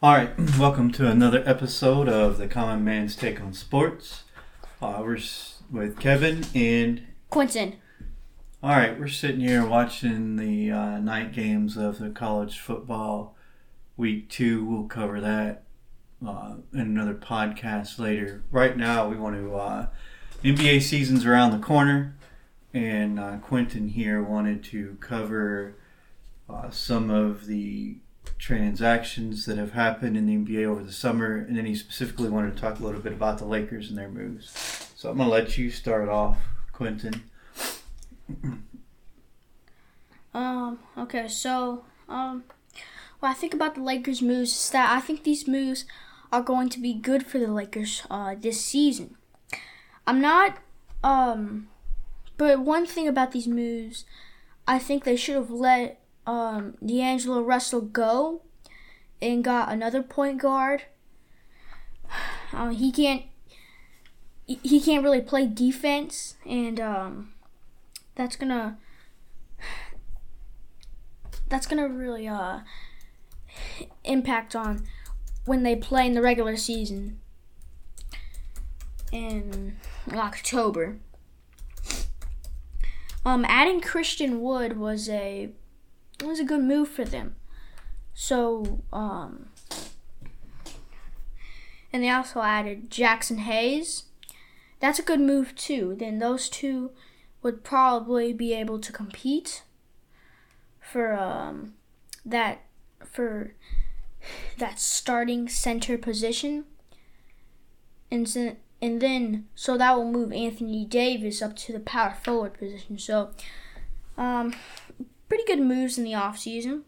All right, welcome to another episode of the Common Man's Take on Sports. Uh, we're s- with Kevin and Quentin. all right, we're sitting here watching the uh, night games of the college football week two. We'll cover that uh, in another podcast later. Right now, we want to uh, NBA season's around the corner, and uh, Quentin here wanted to cover uh, some of the transactions that have happened in the NBA over the summer, and then he specifically wanted to talk a little bit about the Lakers and their moves. So I'm gonna let you start off, Quentin. Um, okay, so, um, what I think about the Lakers' moves is that I think these moves are going to be good for the Lakers, uh, this season. I'm not, um, but one thing about these moves, I think they should have let, um, D'Angelo Russell go and got another point guard. Uh, he can't, he can't really play defense, and, um, that's gonna that's gonna really uh impact on when they play in the regular season in October. Um, adding Christian Wood was a was a good move for them. So um, and they also added Jaxson Hayes. That's a good move too. Then those two would probably be able to compete for um, that for that starting center position, and so, and then so that will move Anthony Davis up to the power forward position. So, um, pretty good moves in the offseason.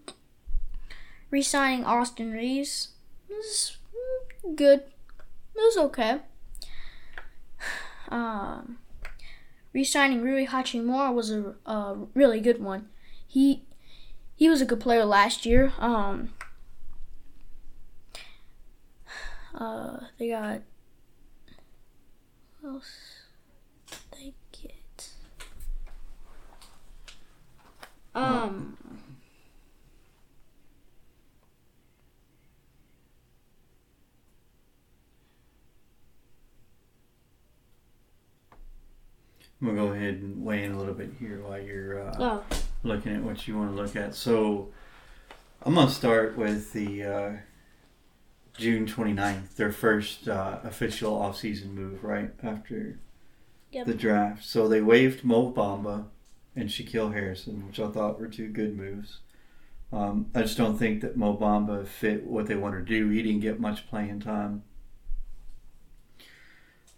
Re-signing Austin Reaves was good. It was okay. Um, re-signing Rui Hachimura was a, a really good one. He he was a good player last year. Um, uh, they got what else? They get um. I'm gonna go ahead and weigh in a little bit here while you're uh, Oh, looking at what you want to look at. So I'm gonna start with the uh, June 29th, their first uh, official offseason move, right after Yep. the draft. So they waived Mo Bamba and Shaquille Harrison, which I thought were two good moves. Um, I just don't think that Mo Bamba fit what they wanted to do. He didn't get much playing time.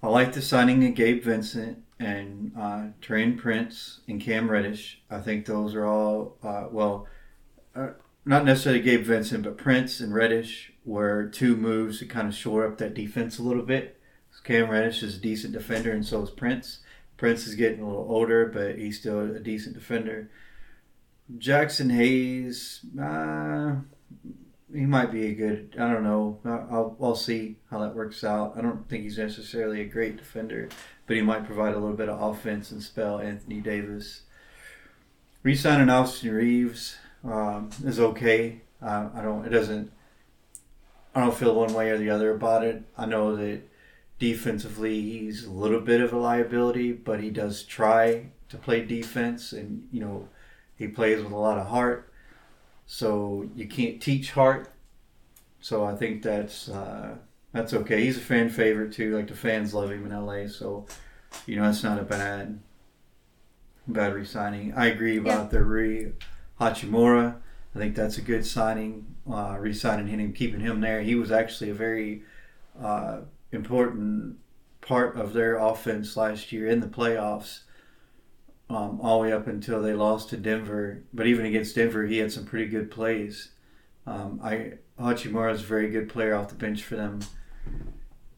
I like the signing of Gabe Vincent and uh, Taurean Prince and Cam Reddish. I think those are all uh, well, uh, not necessarily Gabe Vincent, but Prince and Reddish were two moves to kind of shore up that defense a little bit. Cam Reddish is a decent defender, and so is Prince. Prince is getting a little older, but he's still a decent defender. Jaxson Hayes, uh, he might be a good. I don't know. I'll I'll see how that works out. I don't think he's necessarily a great defender, but he might provide a little bit of offense and spell Anthony Davis. Resigning Austin Reaves um, is okay. Uh, I don't. It doesn't. I don't feel one way or the other about it. I know that defensively he's a little bit of a liability, but he does try to play defense, and you know he plays with a lot of heart. So you can't teach heart. So I think that's uh, that's okay. He's a fan favorite too. Like the fans love him in LA. So you know that's not a bad bad re-signing. I agree about the Rui Hachimura. I think that's a good signing. Uh, re-signing him, keeping him there. He was actually a very uh, important part of their offense last year in the playoffs. Um, all the way up until they lost to Denver, but even against Denver, he had some pretty good plays. Um, Rui Hachimura is a very good player off the bench for them.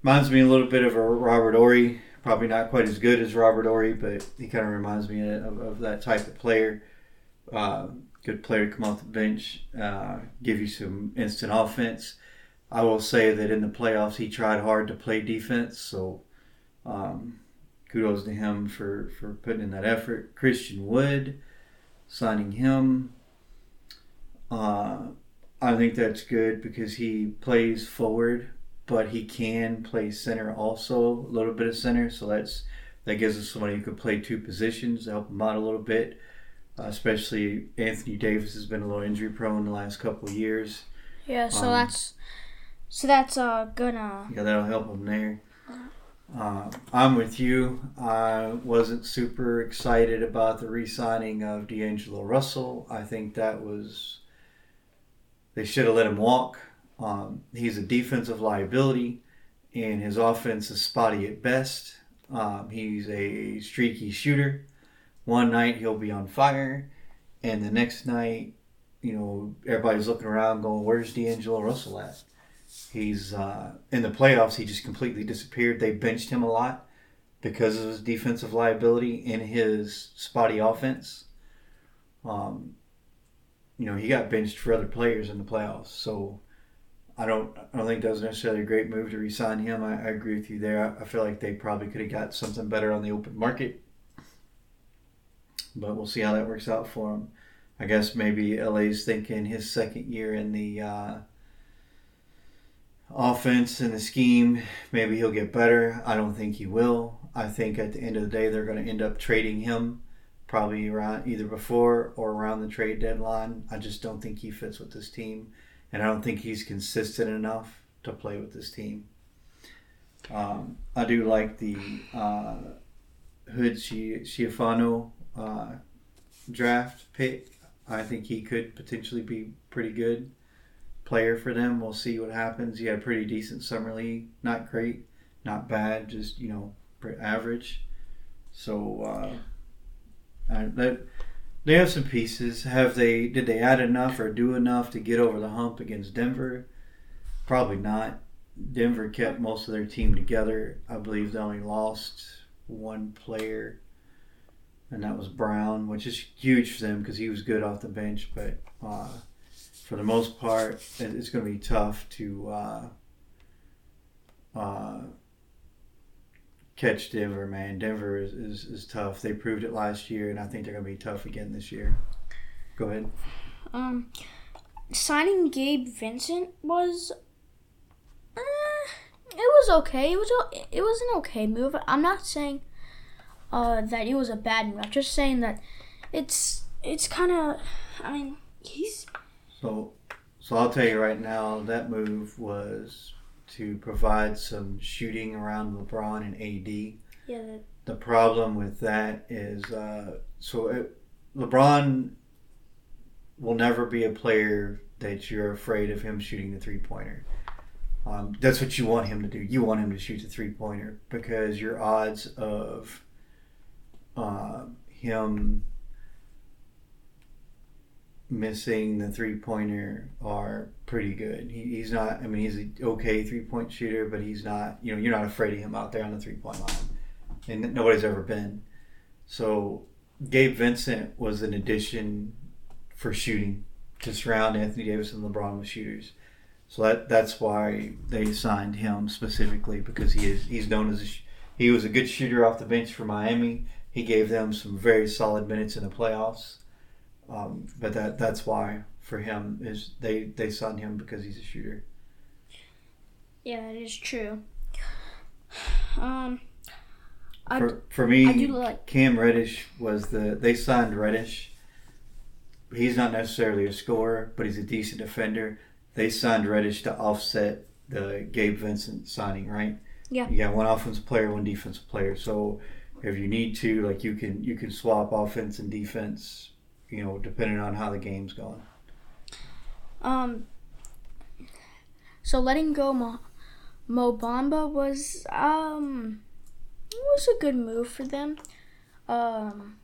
Reminds me a little bit of a Robert Horry. Probably not quite as good as Robert Horry, but he kind of reminds me of, of that type of player. Uh, good player to come off the bench, uh, give you some instant offense. I will say that in the playoffs, he tried hard to play defense, so um, kudos to him for, for putting in that effort. Christian Wood, signing him. Uh, I think that's good because he plays forward, but he can play center also, a little bit of center. So that's that gives us somebody who could play two positions, help him out a little bit. Uh, especially Anthony Davis has been a little injury prone in the last couple of years. Yeah, so Um, that's so that's uh gonna Yeah, that'll help him there. Uh, I'm with you. I wasn't super excited about the re-signing of D'Angelo Russell. I think that was they should have let him walk. Um, he's a defensive liability, and his offense is spotty at best. Um, he's a streaky shooter. One night he'll be on fire, and the next night, you know, everybody's looking around going, "Where's D'Angelo Russell at?" He's uh, in the playoffs. He just completely disappeared. They benched him a lot because of his defensive liability and his spotty offense. Um, you know, he got benched for other players in the playoffs. So I don't, I don't think that was necessarily a great move to re-sign him. I, I agree with you there. I, I feel like they probably could have got something better on the open market, but we'll see how that works out for him. I guess maybe LA's thinking his second year in the. Uh, offense and the scheme, maybe he'll get better. I don't think he will. I think at the end of the day, they're going to end up trading him probably around either before or around the trade deadline. I just don't think he fits with this team, and I don't think he's consistent enough to play with this team. Um, I do like the uh, Hood-Schifino uh, draft pick. I think he could potentially be pretty good player for them. We'll see what happens. He had a pretty decent summer league. Not great, not bad, just you know, average. So uh, I, they, they have some pieces. Have they? Did they add enough or do enough to get over the hump against Denver? Probably not. Denver kept most of their team together. I believe they only lost one player, and that was Brown, which is huge for them because he was good off the bench, but. Uh, for the most part, it's going to be tough to uh, uh, catch Denver, man. Denver is, is, is tough. They proved it last year, and I think they're going to be tough again this year. Go ahead. um signing Gabe Vincent was uh, it was okay. It was it was an okay move. I'm not saying uh, that it was a bad move. I'm just saying that it's it's kind of I mean he's So, so I'll tell you right now, that move was to provide some shooting around LeBron and AD. yeah that, The problem with that is, uh, so it, LeBron will never be a player that you're afraid of him shooting the three pointer. Um, that's what you want him to do. You want him to shoot the three pointer because your odds of uh, him missing the three pointer are pretty good. He, he's not. I mean, he's an okay three point shooter, but he's not. You know, you're not afraid of him out there on the three point line, and nobody's ever been. So Gabe Vincent was an addition for shooting to surround Anthony Davis and LeBron with shooters. So that that's why they signed him specifically because he is he's known as a, he was a good shooter off the bench for Miami. He gave them some very solid minutes in the playoffs. Um, but that that's why for him is they they signed him because he's a shooter. yeah that is true. Um, I For, for me, I do like Cam Reddish was the they signed Reddish. He's not necessarily a scorer, but he's a decent defender. They signed Reddish to offset the Gabe Vincent signing, right? Yeah. You got one offensive player, one defensive player. So if you need to, like you can you can swap offense and defense, you know, depending on how the game's going. Um. So letting go Mo, Mo Bamba was um was a good move for them. Um,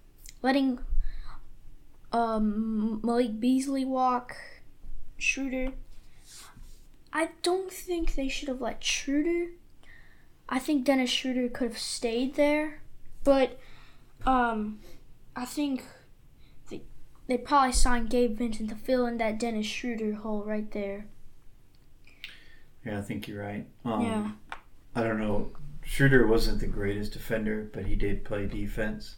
letting um Malik Beasley walk, Schroeder. I don't think they should have let Schroeder. I think Dennis Schroeder could have stayed there, but um, I think they probably signed Gabe Vincent to fill in that Dennis Schroeder hole right there. Yeah, I think you're right. Um, Yeah. I don't know. Schroeder wasn't the greatest defender, but he did play defense.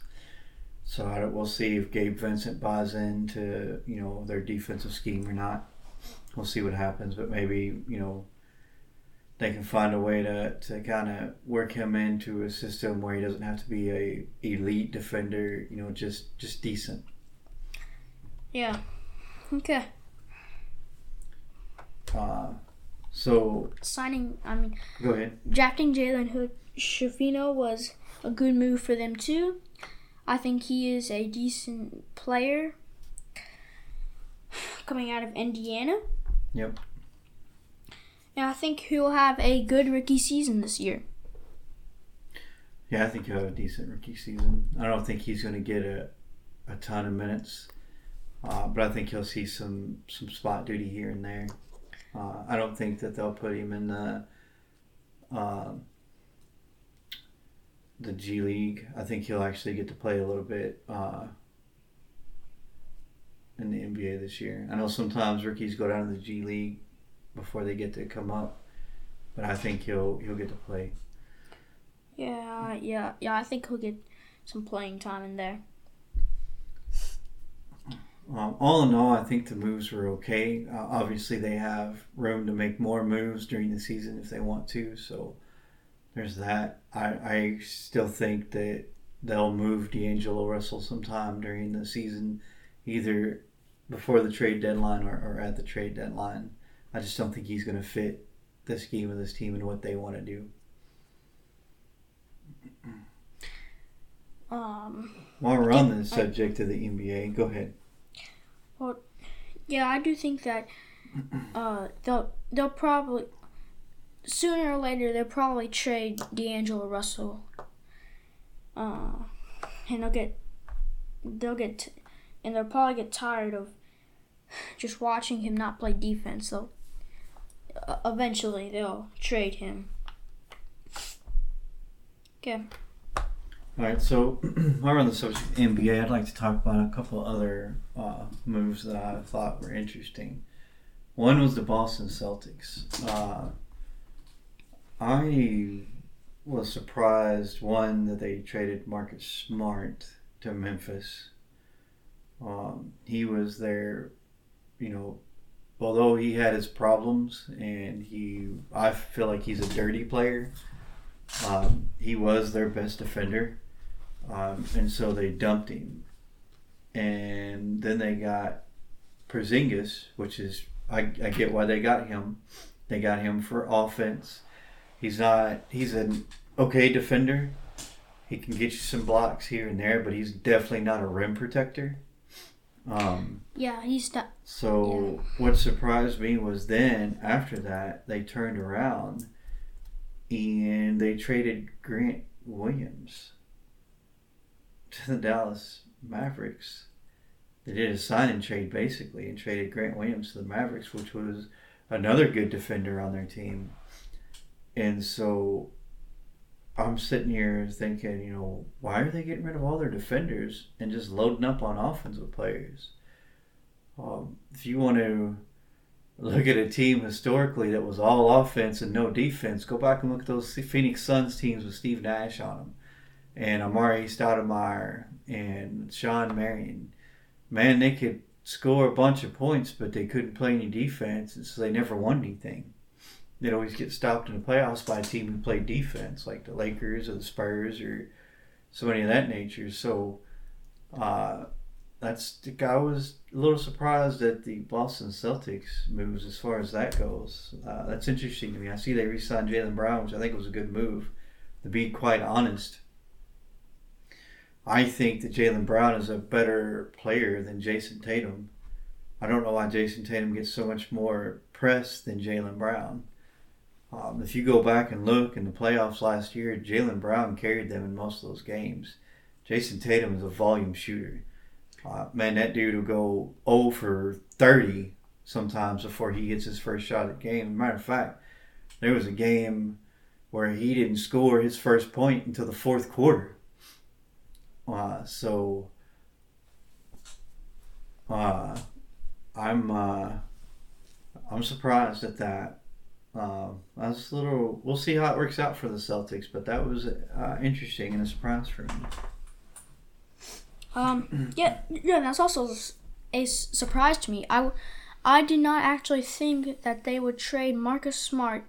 So I don't, we'll see if Gabe Vincent buys into you know their defensive scheme or not. we'll see what happens. But maybe you know they can find a way to, to kind of work him into a system where he doesn't have to be a elite defender. You know, just just decent. Yeah. Okay. Uh, so Signing, I mean, go ahead. drafting Jalen Hood Shafino was a good move for them too. I think he is a decent player coming out of Indiana. Yep. And I think he'll have a good rookie season this year. Yeah, I think he'll have a decent rookie season. I don't think he's going to get a, a ton of minutes, uh, but I think he'll see some some spot duty here and there. Uh, I don't think that they'll put him in the uh, the G League. I think he'll actually get to play a little bit uh, in the NBA this year. I know sometimes rookies go down to the G League before they get to come up, but I think he'll he'll get to play. Yeah, yeah, yeah. I think he'll get some playing time in there. Um, all in all, I think the moves were okay. Uh, obviously, they have room to make more moves during the season if they want to. So there's that. I, I still think that they'll move D'Angelo Russell sometime during the season, either before the trade deadline or, or at the trade deadline. I just don't think he's going to fit the scheme of this team and what they want to do. Um, While we're on the subject of the NBA, go ahead. Yeah, I do think that uh, they'll they'll probably sooner or later they'll probably trade D'Angelo Russell. Uh, and they'll get they'll get and they'll probably get tired of just watching him not play defense. So uh, eventually they'll trade him. Okay. All right, so while we're on the subject of NBA, I'd like to talk about a couple other uh, moves that I thought were interesting. One was the Boston Celtics. Uh, I was surprised, one, that they traded Marcus Smart to Memphis. Um, he was there, you know, although he had his problems and he, I feel like he's a dirty player. Um, he was their best defender. Um, and so they dumped him. And then they got Porzingis, which is I, I get why they got him. They got him for offense. He's not he's an okay defender. He can get you some blocks here and there, but he's definitely not a rim protector. Um, Yeah, he's not. so what surprised me was then after that they turned around and they traded Grant Williams to the Dallas Mavericks. They did a sign and trade basically and traded Grant Williams to the Mavericks, which was another good defender on their team. And so I'm sitting here thinking, you know, why are they getting rid of all their defenders and just loading up on offensive players? Um, if you want to look at a team historically that was all offense and no defense, go back and look at those Phoenix Suns teams with Steve Nash on them and Amar'e Stoudemire and Shawn Marion. Man, they could score a bunch of points, but they couldn't play any defense, and so they never won anything. They'd always get stopped in the playoffs by a team who played defense, like the Lakers or the Spurs or somebody of that nature. So uh, that's I was a little surprised at the Boston Celtics moves as far as that goes. Uh, that's interesting to me. I see they re-signed Jaylen Brown, which I think was a good move. To be quite honest, I think that Jaylen Brown is a better player than Jayson Tatum. I don't know why Jayson Tatum gets so much more press than Jaylen Brown. Um, if you go back and look in the playoffs last year, Jaylen Brown carried them in most of those games. Jayson Tatum is a volume shooter. Uh, man, that dude will go 0 for 30 sometimes before he gets his first shot at game. Matter of fact, there was a game where he didn't score his first point until the fourth quarter. Uh, so uh, I'm uh, I'm surprised at that. Uh, I was a little. We'll see how it works out for the Celtics, but that was uh, interesting and a surprise for me. Um, yeah, yeah, that's also a surprise to me. I, I did not actually think that they would trade Marcus Smart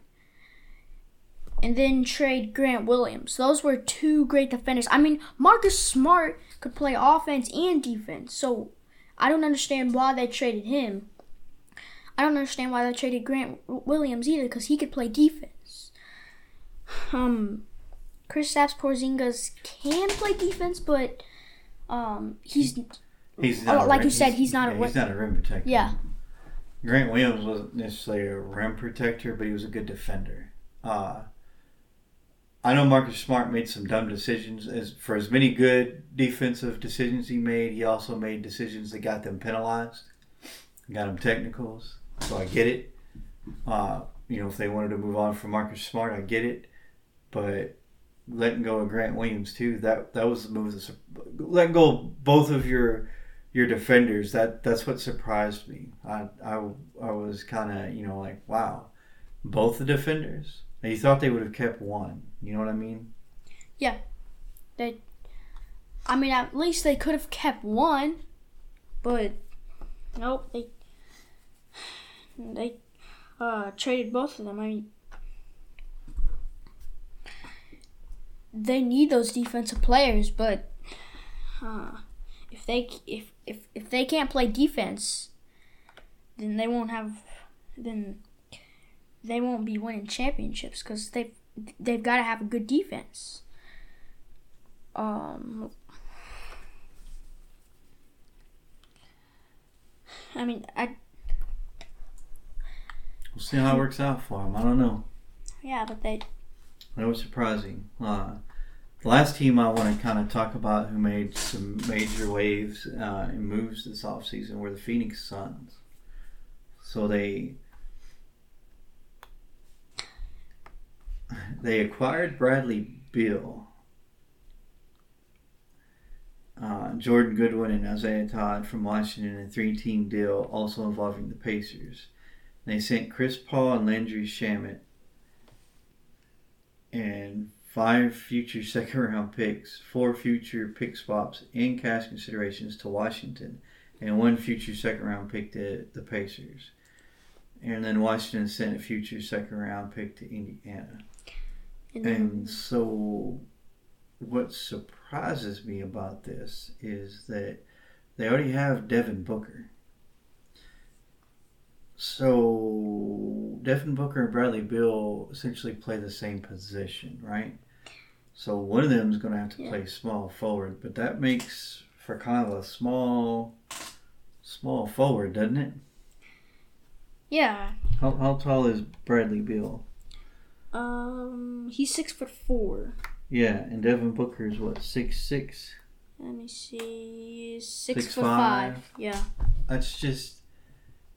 and then trade Grant Williams. Those were two great defenders. I mean, Marcus Smart could play offense and defense, so I don't understand why they traded him. I don't understand why they traded Grant Williams either, because he could play defense. Um, Kristaps Porzingis can play defense, but um, he's He's Oh, not a like rim- you said, he's not a yeah, rim- he's not a rim protector. yeah. Grant Williams wasn't necessarily a rim protector, but he was a good defender. Uh, I know Marcus Smart made some dumb decisions. As for as many good defensive decisions he made, he also made decisions that got them penalized, got them technicals. So I get it. Uh, you know, if they wanted to move on from Marcus Smart, I get it. But letting go of Grant Williams too, that that was the move. That, letting go of both of your your defenders that that's what surprised me i i, I was kind of you know like wow both the defenders and you thought they would have kept one you know what i mean Yeah. They I mean, at least they could have kept one, but nope, they they uh, traded both of them. I mean, they need those defensive players, but uh, if they if, if if they can't play defense, then they won't have then they won't be winning championships because they they've got to have a good defense. Um, I mean, I we'll see how it works out for them i don't know. Yeah, but they that was surprising. Uh, the last team i want to kind of talk about who made some major waves uh, and moves this offseason were the phoenix suns. So they they acquired bradley beal uh, Jordan Goodwin and Isaiah Todd from Washington, in a three-team deal also involving the Pacers. They sent Chris Paul and Landry Shamet and five future second-round picks, four future pick swaps, and cash considerations to Washington, and one future second-round pick to the Pacers. And then Washington sent a future second-round pick to Indiana. And then, And so, what surprises me about this is that they already have Devin Booker. So, Devin Booker and Bradley Beal essentially play the same position, right? So, one of them is going to have to Yeah. play small forward, but that makes for kind of a small, small forward, doesn't it? yeah, How, how tall is Bradley Beal? Um, he's six foot four. Yeah, and Devin Booker is what, six six? Let me see, six, Six foot five. five. Yeah, That's just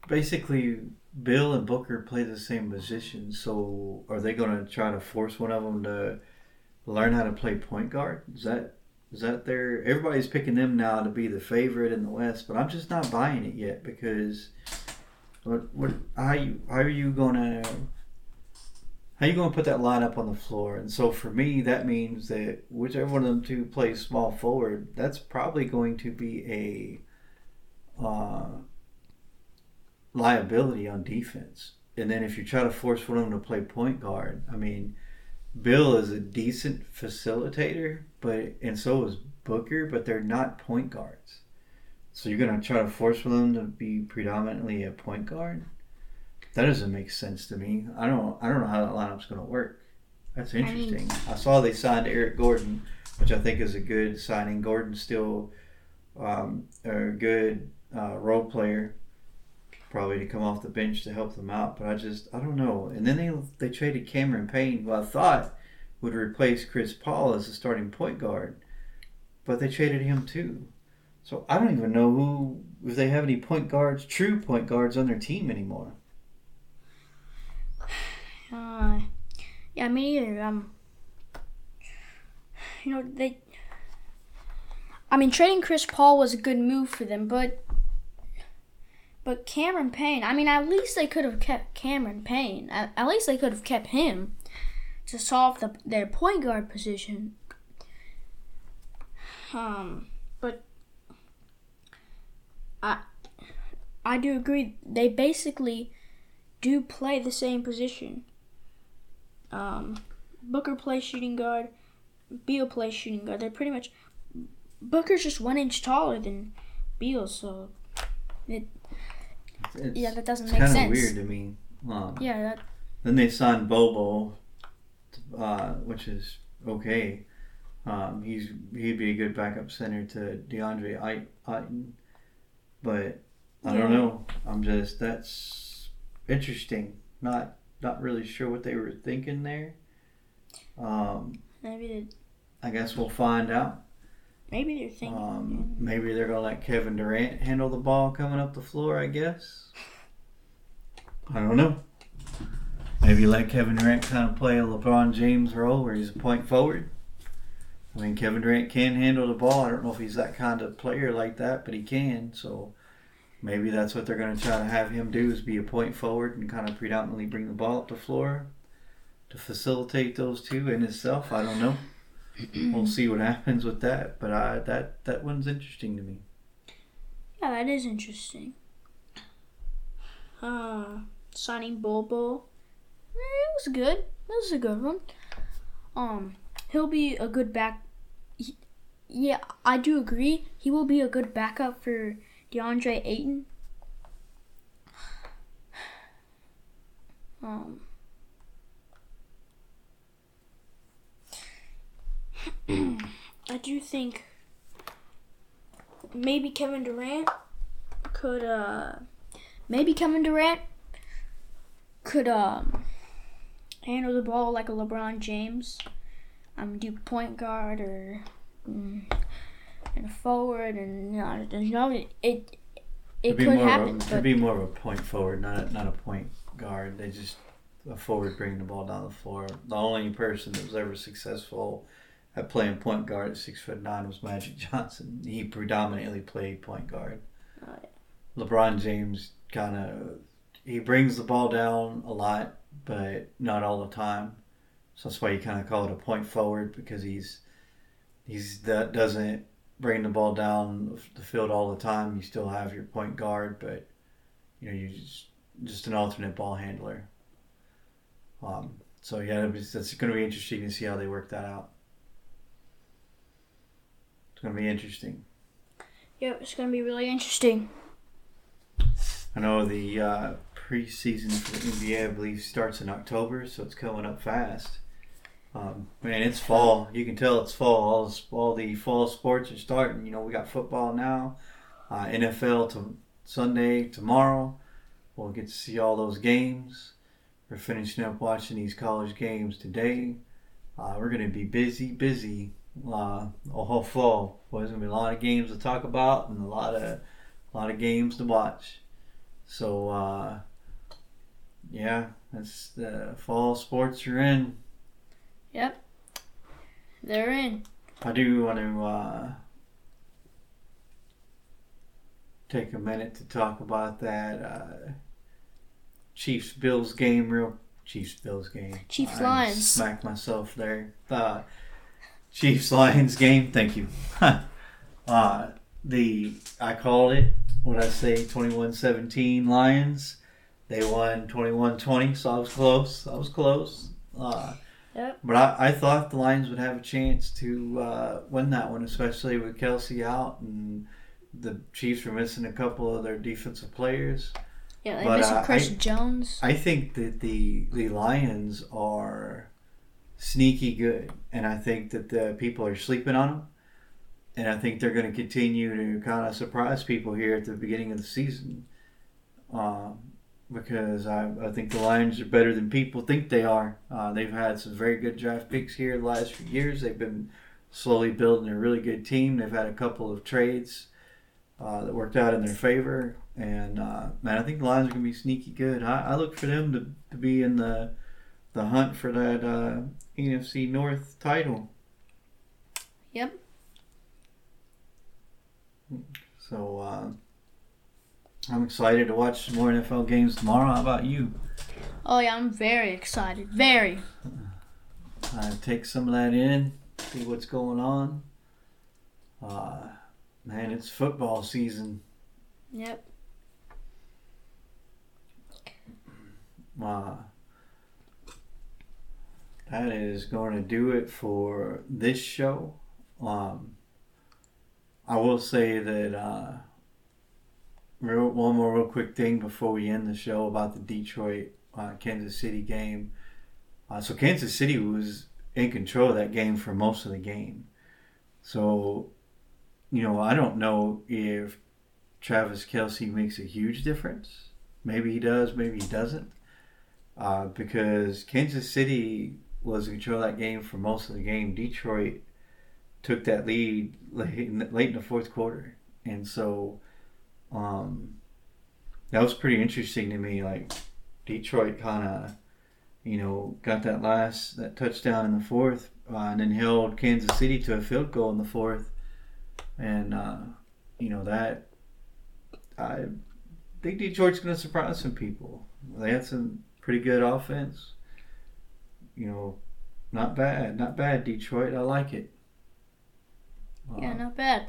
basically Beal and Booker play the same position. So are they going to try to force one of them to learn how to play point guard? Is that is that their? Everybody's picking them now to be the favorite in the West, but I'm just not buying it yet because what what how you how are you going to how you going to put that lineup on the floor? And so for me, that means that whichever one of them two plays small forward, that's probably going to be a uh, liability on defense. And then if you try to force one of them to play point guard, I mean, Beal is a decent facilitator, but and so is Booker, but they're not point guards. So you're gonna try to force one of them to be predominantly a point guard. That doesn't make sense to me. I don't. I don't know how that lineup's gonna work. That's interesting. I, saw they signed Eric Gordon, which I think is a good signing. Gordon's still um, a good uh, role player, probably to come off the bench to help them out. But I just I don't know. And then they they traded Cameron Payne, who I thought would replace Chris Paul as the starting point guard, but they traded him too. So I don't even know who if they have any point guards, true point guards on their team anymore. Uh, yeah, me either. Um, you know they. I mean, trading Chris Paul was a good move for them, but but Cameron Payne. I mean, at least they could have kept Cameron Payne. At, at least they could have kept him to solve the their point guard position. Um, but I I do agree. They basically do play the same position. Um, Booker plays shooting guard. Beal plays shooting guard. They're pretty much. Booker's just one inch taller than Beal, so it. It's, Yeah, that doesn't it's make kind of sense. weird to me. Um, Yeah, that Then they signed Bol Bol, uh, which is okay. Um, he's he'd be a good backup center to DeAndre Ay- Ayton, but I don't know. I'm just that's interesting. Not not really sure what they were thinking there. Um, maybe they, I guess we'll find out. maybe they're thinking. Um, maybe they're gonna let Kevin Durant handle the ball coming up the floor. I guess. I don't know. Maybe let Kevin Durant kind of play a LeBron James role where he's a point forward. I mean, Kevin Durant can handle the ball. I don't know if he's that kind of player like that, but he can. So maybe that's what they're going to try to have him do is be a point forward and kind of predominantly bring the ball up the floor to facilitate those two in itself. I don't know. We'll see what happens with that, but I, that that one's interesting to me. Yeah, that is interesting. Uh, signing Bol Bol. Eh, It was good. It was a good one. Um, he'll be a good back. he- yeah, I do agree. He will be a good backup for DeAndre Ayton. Um. I do think maybe Kevin Durant could uh maybe Kevin Durant could um handle the ball like a LeBron James. I'm um, do point guard or mm, and forward and you know, there's no it it, it could happen. Of a, but it'd be more of a point forward, not a, not a point guard. They just a forward bringing the ball down the floor. The only person that was ever successful at playing point guard at six foot nine was Magic Johnson. He predominantly played point guard. Oh, LeBron James kind of he brings the ball down a lot, but not all the time. So that's why you kind of call it a point forward because he's he's that doesn't bring the ball down the field all the time. You still have your point guard, but you know you're just just an alternate ball handler. Um, so yeah, it's, it's going to be interesting to see how they work that out. It's going to be interesting. yeah, it's gonna be really interesting. I know the uh, preseason for the NBA, I believe, starts in October, so it's coming up fast. Um, man, it's fall. You can tell it's fall. All the, all the fall sports are starting. You know, we got football now, uh, NFL to Sunday tomorrow. We'll get to see all those games. We're finishing up watching these college games today. Uh, we're going to be busy, busy uh, a whole fall. Well, there's going to be a lot of games to talk about and a lot of, a lot of games to watch. So uh, yeah, that's the fall sports are in. Yep. They're in. I do want to uh, take a minute to talk about that uh, Chiefs Bills game. Real Chiefs Bills game. Chiefs Lions. Smack myself there. Uh, Chiefs Lions game. Thank you. uh, the I called it. What I say? 21-17 Lions. They won 21-20, so I was close. I was close. Uh, Yep. but I, I thought the Lions would have a chance to uh, win that one, especially with Kelce out and the Chiefs were missing a couple of their defensive players. Yeah, they But, missing uh, Chris I- Jones. I think that the the Lions are sneaky good, and I think that the people are sleeping on them, and I think they're going to continue to kind of surprise people here at the beginning of the season. Um, because I, I think the Lions are better than people think they are. Uh, they've had some very good draft picks here the last few years. They've been slowly building a really good team. They've had a couple of trades uh, that worked out in their favor. And uh, man, I think the Lions are going to be sneaky good. I, I look for them to, to be in the the hunt for that uh, NFC North title. Yep. So uh, I'm excited to watch some more NFL games tomorrow. How about you? Oh yeah, I'm very excited. Very. I take some of that in, see what's going on. Uh, man, it's football season. Yep. uh, that is going to do it for this show. Um, I will say that uh, real, one more real quick thing before we end the show about the Detroit uh, Kansas City game. Uh, so Kansas City was in control of that game for most of the game. So, you know, I don't know if Travis Kelce makes a huge difference. Maybe he does, maybe he doesn't. Uh, because Kansas City was in control of that game for most of the game. Detroit took that lead late in the, late in the fourth quarter, and so um, that was pretty interesting to me. Like Detroit kind of, you know, got that last that touchdown in the fourth, uh, and then held Kansas City to a field goal in the fourth, and uh, you know that I think Detroit's going to surprise some people. They had some pretty good offense. You know, not bad, not bad, Detroit. I like it. Yeah, not bad.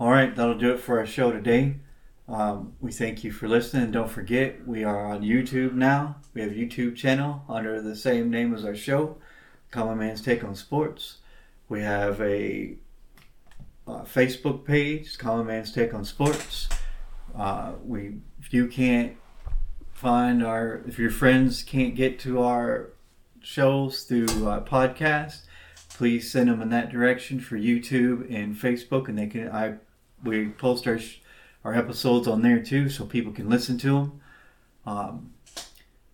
All right, that'll do it for our show today. Um, we thank you for listening. Don't forget, we are on YouTube now. We have a YouTube channel under the same name as our show, Common Man's Take on Sports. We have a uh, Facebook page, Common Man's Take on Sports. Uh, we, if you can't find our, if your friends can't get to our shows through uh, podcast, please send them in that direction for YouTube and Facebook, and they can. I we post our our episodes on there too, so people can listen to them. Um,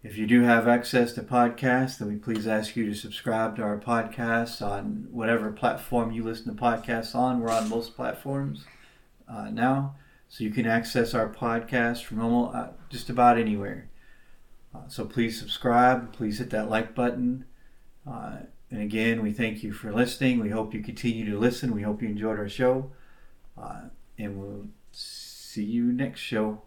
if you do have access to podcasts, then we please ask you to subscribe to our podcast on whatever platform you listen to podcasts on. We're on most platforms uh, now, so you can access our podcast from almost, uh, just about anywhere. Uh, so please subscribe. Please hit that like button. Uh, and again, we thank you for listening. We hope you continue to listen. We hope you enjoyed our show. Uh, and we'll see you next show.